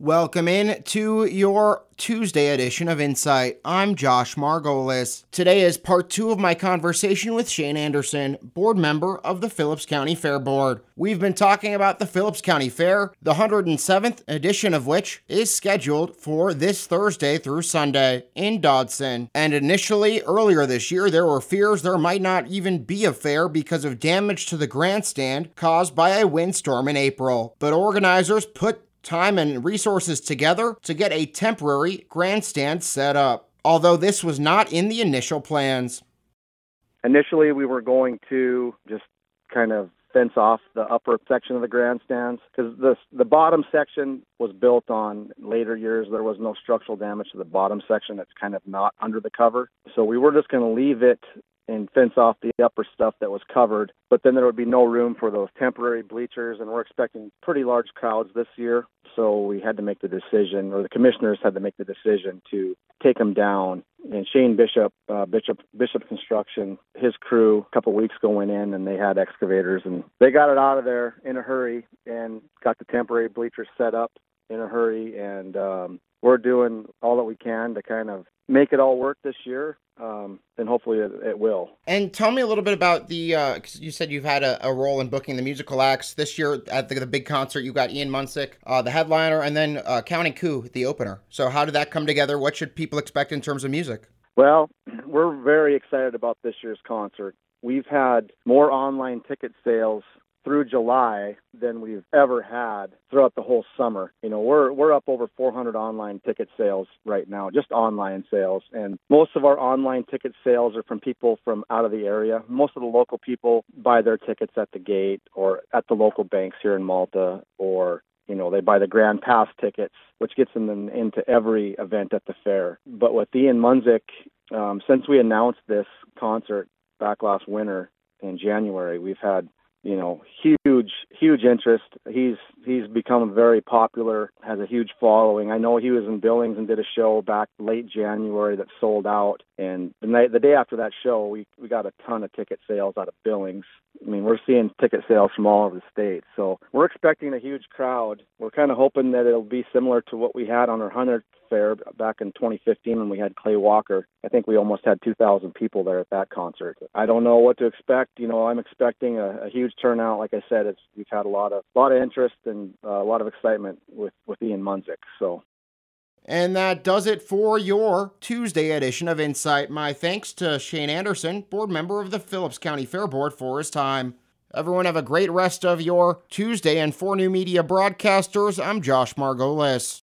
Welcome in to your Tuesday edition of Insight. I'm Josh Margolis. Today is part two of my conversation with Shane Anderson, board member of the Phillips County Fair Board. We've been talking about the Phillips County Fair, the 107th edition of which is scheduled for this Thursday through Sunday in Dodson. And initially, earlier this year, there were fears there might not even be a fair because of damage to the grandstand caused by a windstorm in April. But organizers put time and resources together to get a temporary grandstand set up, although this was not in the initial plans. Initially, we were going to just kind of fence off the upper section of the grandstands because the the bottom section was built on later years. There was no structural damage to the bottom section. That's kind of not under the cover. So we were just going to leave it and fence off the upper stuff that was covered. But then there would be no room for those temporary bleachers, and we're expecting pretty large crowds this year. So we had to make the decision, or the commissioners had to make the decision to take them down. And Shane Bishop, uh, Bishop, Bishop Construction, his crew, a couple weeks ago went in and they had excavators and they got it out of there in a hurry and got the temporary bleachers set up in a hurry. And um, we're doing all that we can to kind of make it all work this year um, and hopefully it, it, will. And tell me a little bit about the. Uh, you said you've had a, a, role in booking the musical acts this year at the, the big concert. You got Ian Munsick, uh, the headliner, and then uh, Counting Coup, the opener. So how did that come together? What should people expect in terms of music? Well, we're very excited about this year's concert. We've had more online ticket sales through July than we've ever had throughout the whole summer. You know, we're we're up over 400 online ticket sales right now, just online sales, and most of our online ticket sales are from people from out of the area. Most of the local people buy their tickets at the gate or at the local banks here in Malta or you know they buy the grand pass tickets which gets them into every event at the fair but with ian munsick um, since we announced this concert back last winter in january we've had you know, huge, huge interest. He's he's become very popular, has a huge following. I know he was in Billings and did a show back late January that sold out, and the night, the day after that show, we we got a ton of ticket sales out of Billings. I mean, we're seeing ticket sales from all over the state, so we're expecting a huge crowd. We're kind of hoping that it'll be similar to what we had on our 100th fair back in 2015 when we had Clay Walker. I think we almost had 2,000 people there at that concert. I don't know what to expect. You know, I'm expecting a, a huge turnout. Like I said, it's we've had a lot of lot of interest and uh, a lot of excitement with with Ian Munsick. So. And that does it for your Tuesday edition of Insight. My thanks to Shane Anderson, board member of the Phillips County Fair Board, for his time. Everyone have a great rest of your Tuesday. And for new media broadcasters, I'm Josh Margolis.